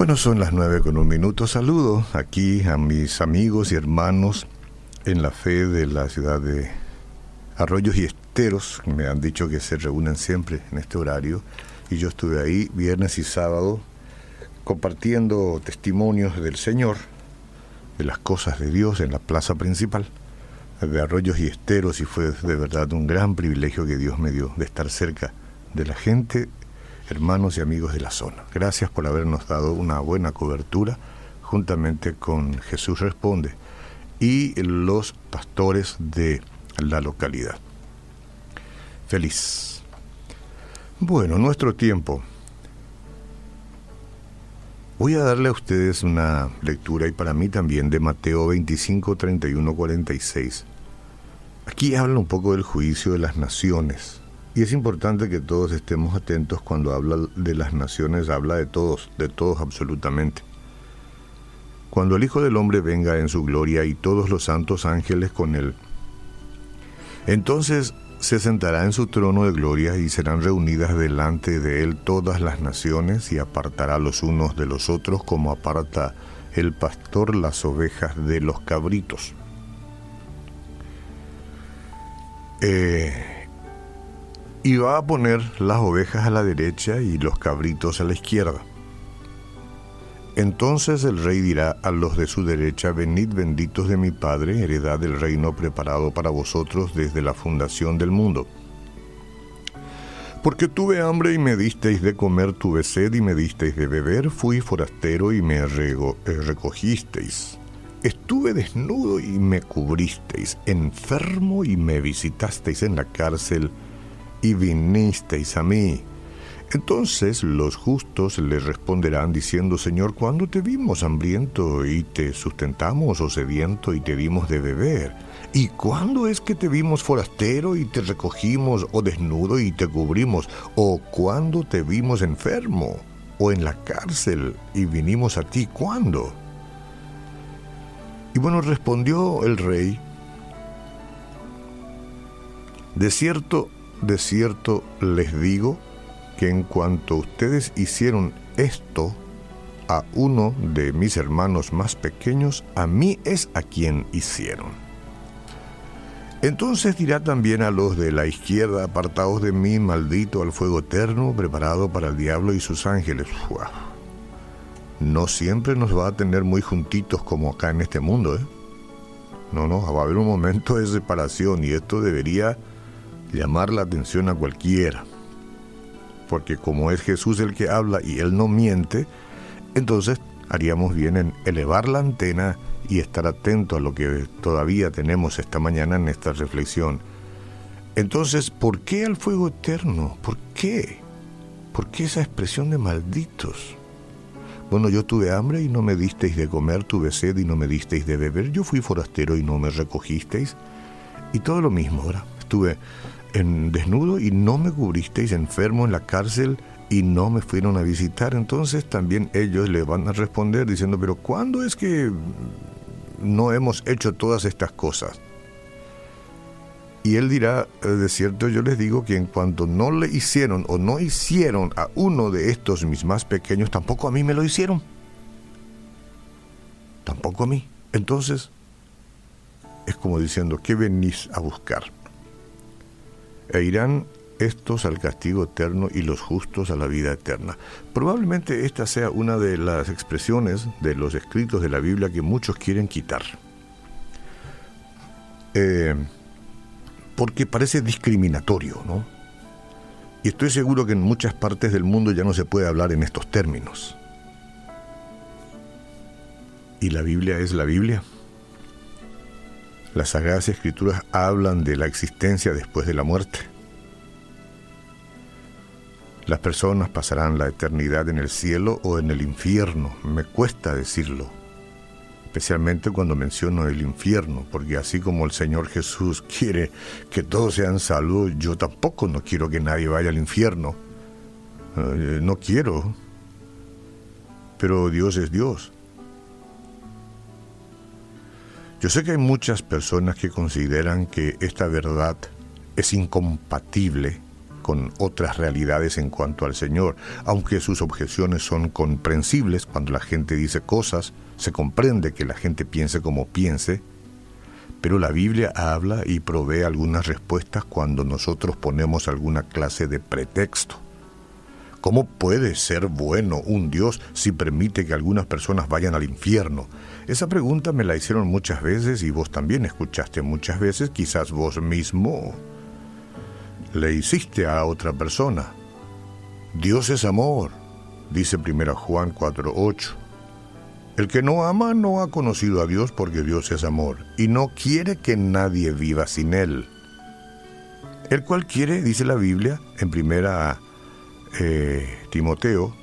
Bueno, son las nueve con un minuto. Saludo aquí a mis amigos y hermanos en la fe de la ciudad de Arroyos y Esteros. Me han dicho que se reúnen siempre en este horario y yo estuve ahí viernes y sábado compartiendo testimonios del Señor, de las cosas de Dios en la plaza principal de Arroyos y Esteros y fue de verdad un gran privilegio que Dios me dio de estar cerca de la gente hermanos y amigos de la zona. Gracias por habernos dado una buena cobertura juntamente con Jesús Responde y los pastores de la localidad. Feliz. Bueno, nuestro tiempo. Voy a darle a ustedes una lectura y para mí también de Mateo 25, 31, 46. Aquí habla un poco del juicio de las naciones y es importante que todos estemos atentos cuando habla de las naciones, habla de todos, de todos absolutamente. Cuando el Hijo del Hombre venga en su gloria y todos los santos ángeles con él, entonces se sentará en su trono de gloria y serán reunidas delante de él todas las naciones y apartará los unos de los otros como aparta el pastor las ovejas de los cabritos. Eh, y va a poner las ovejas a la derecha y los cabritos a la izquierda. Entonces el rey dirá a los de su derecha, venid benditos de mi Padre, heredad del reino preparado para vosotros desde la fundación del mundo. Porque tuve hambre y me disteis de comer, tuve sed y me disteis de beber, fui forastero y me eh, recogisteis. Estuve desnudo y me cubristeis, enfermo y me visitasteis en la cárcel y vinisteis a mí. Entonces los justos le responderán diciendo, Señor, ¿cuándo te vimos hambriento y te sustentamos o sediento y te dimos de beber? ¿Y cuándo es que te vimos forastero y te recogimos o desnudo y te cubrimos? ¿O cuándo te vimos enfermo o en la cárcel y vinimos a ti? ¿Cuándo? Y bueno, respondió el rey, de cierto de cierto les digo que en cuanto ustedes hicieron esto a uno de mis hermanos más pequeños, a mí es a quien hicieron. Entonces dirá también a los de la izquierda, apartados de mí, maldito al fuego eterno, preparado para el diablo y sus ángeles. No siempre nos va a tener muy juntitos como acá en este mundo, ¿eh? No, no, va a haber un momento de separación y esto debería llamar la atención a cualquiera. Porque como es Jesús el que habla y Él no miente, entonces haríamos bien en elevar la antena y estar atento a lo que todavía tenemos esta mañana en esta reflexión. Entonces, ¿por qué al fuego eterno? ¿Por qué? ¿Por qué esa expresión de malditos? Bueno, yo tuve hambre y no me disteis de comer, tuve sed y no me disteis de beber, yo fui forastero y no me recogisteis. Y todo lo mismo, ¿verdad? Estuve en desnudo y no me cubristeis enfermo en la cárcel y no me fueron a visitar. Entonces también ellos le van a responder diciendo, pero ¿cuándo es que no hemos hecho todas estas cosas? Y él dirá, eh, de cierto yo les digo que en cuanto no le hicieron o no hicieron a uno de estos mis más pequeños, tampoco a mí me lo hicieron. Tampoco a mí. Entonces, es como diciendo, ¿qué venís a buscar? E irán estos al castigo eterno y los justos a la vida eterna. Probablemente esta sea una de las expresiones de los escritos de la Biblia que muchos quieren quitar. Eh, porque parece discriminatorio, ¿no? Y estoy seguro que en muchas partes del mundo ya no se puede hablar en estos términos. ¿Y la Biblia es la Biblia? Las Sagradas Escrituras hablan de la existencia después de la muerte. Las personas pasarán la eternidad en el cielo o en el infierno. Me cuesta decirlo, especialmente cuando menciono el infierno, porque así como el Señor Jesús quiere que todos sean salvos, yo tampoco no quiero que nadie vaya al infierno. Eh, no quiero. Pero Dios es Dios. Yo sé que hay muchas personas que consideran que esta verdad es incompatible con otras realidades en cuanto al Señor, aunque sus objeciones son comprensibles cuando la gente dice cosas, se comprende que la gente piense como piense, pero la Biblia habla y provee algunas respuestas cuando nosotros ponemos alguna clase de pretexto. ¿Cómo puede ser bueno un Dios si permite que algunas personas vayan al infierno? Esa pregunta me la hicieron muchas veces y vos también escuchaste muchas veces, quizás vos mismo le hiciste a otra persona. Dios es amor, dice 1 Juan 4:8. El que no ama no ha conocido a Dios porque Dios es amor y no quiere que nadie viva sin Él. El cual quiere, dice la Biblia en primera eh, Timoteo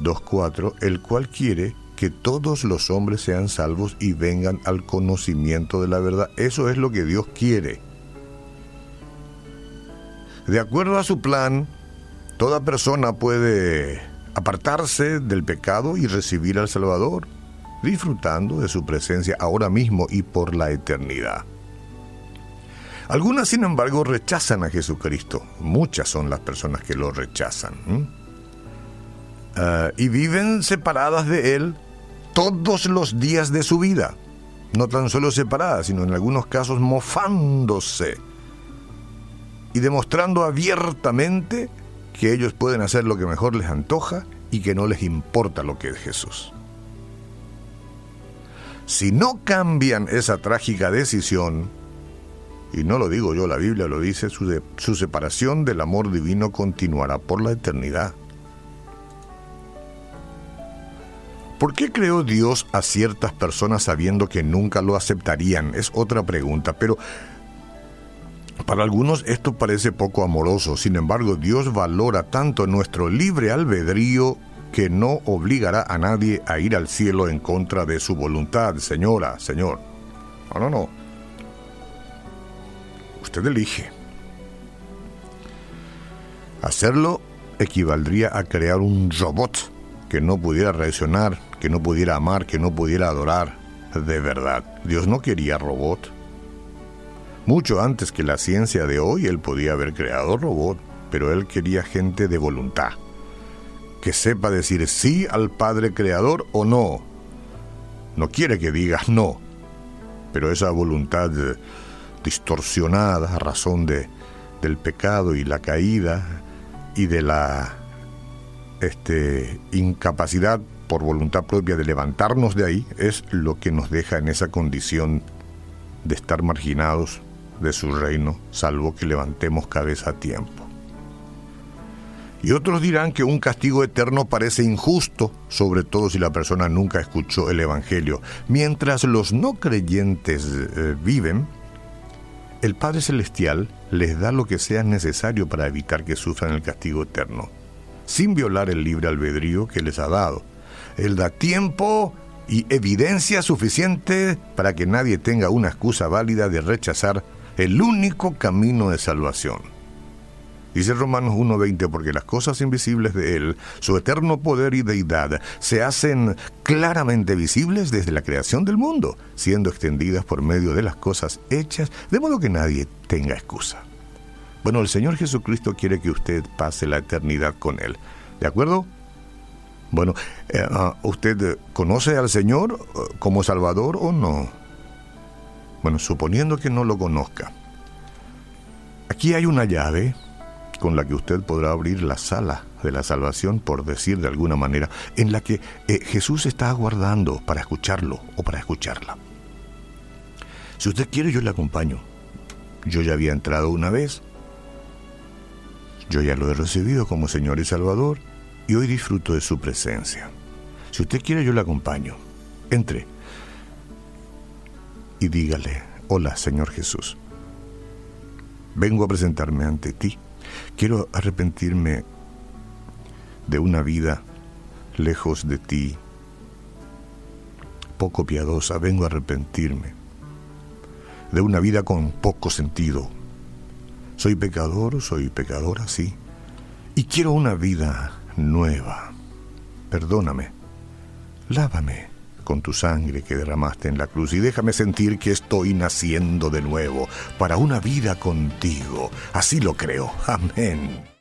2.4, el cual quiere que todos los hombres sean salvos y vengan al conocimiento de la verdad. Eso es lo que Dios quiere. De acuerdo a su plan, toda persona puede apartarse del pecado y recibir al Salvador, disfrutando de su presencia ahora mismo y por la eternidad. Algunas, sin embargo, rechazan a Jesucristo. Muchas son las personas que lo rechazan. Ah, y viven separadas de Él todos los días de su vida. No tan solo separadas, sino en algunos casos mofándose y demostrando abiertamente que ellos pueden hacer lo que mejor les antoja y que no les importa lo que es Jesús. Si no cambian esa trágica decisión, y no lo digo yo, la Biblia lo dice, su, separación del amor divino continuará por la eternidad. ¿Por qué creó Dios a ciertas personas sabiendo que nunca lo aceptarían? Es otra pregunta, pero para algunos esto parece poco amoroso. Sin embargo, Dios valora tanto nuestro libre albedrío que no obligará a nadie a ir al cielo en contra de su voluntad, señora, señor. No, no, no usted elige. Hacerlo equivaldría a crear un robot que no pudiera reaccionar, que no pudiera amar, que no pudiera adorar de verdad. Dios no quería robot. Mucho antes que la ciencia de hoy, él podía haber creado robot, pero él quería gente de voluntad, que sepa decir sí al Padre Creador o no. No quiere que digas no, pero esa voluntad distorsionadas a razón de, del pecado y la caída y de la este, incapacidad por voluntad propia de levantarnos de ahí, es lo que nos deja en esa condición de estar marginados de su reino, salvo que levantemos cabeza a tiempo. Y otros dirán que un castigo eterno parece injusto, sobre todo si la persona nunca escuchó el Evangelio. Mientras los no creyentes eh, viven, el Padre Celestial les da lo que sea necesario para evitar que sufran el castigo eterno, sin violar el libre albedrío que les ha dado. Él da tiempo y evidencia suficiente para que nadie tenga una excusa válida de rechazar el único camino de salvación. Dice Romanos 1.20, porque las cosas invisibles de Él, su eterno poder y deidad, se hacen claramente visibles desde la creación del mundo, siendo extendidas por medio de las cosas hechas, de modo que nadie tenga excusa. Bueno, el Señor Jesucristo quiere que usted pase la eternidad con Él. ¿De acuerdo? Bueno, eh, ah, ¿usted conoce al Señor eh, como Salvador o no? Bueno, suponiendo que no lo conozca. Aquí hay una llave con la que usted podrá abrir la sala de la salvación, por decir de alguna manera, en la que eh, Jesús está aguardando para escucharlo o para escucharla. Si usted quiere, yo le acompaño. Yo ya había entrado una vez, yo ya lo he recibido como Señor y Salvador y hoy disfruto de su presencia. Si usted quiere, yo le acompaño. Entre y dígale, hola Señor Jesús, vengo a presentarme ante ti Quiero arrepentirme de una vida lejos de ti, poco piadosa, vengo a arrepentirme de una vida con poco sentido. Soy pecador, soy pecadora, sí, y quiero una vida nueva. Perdóname, lávame con tu sangre que derramaste en la cruz y déjame sentir que estoy naciendo de nuevo para una vida contigo. Así lo creo. Amén.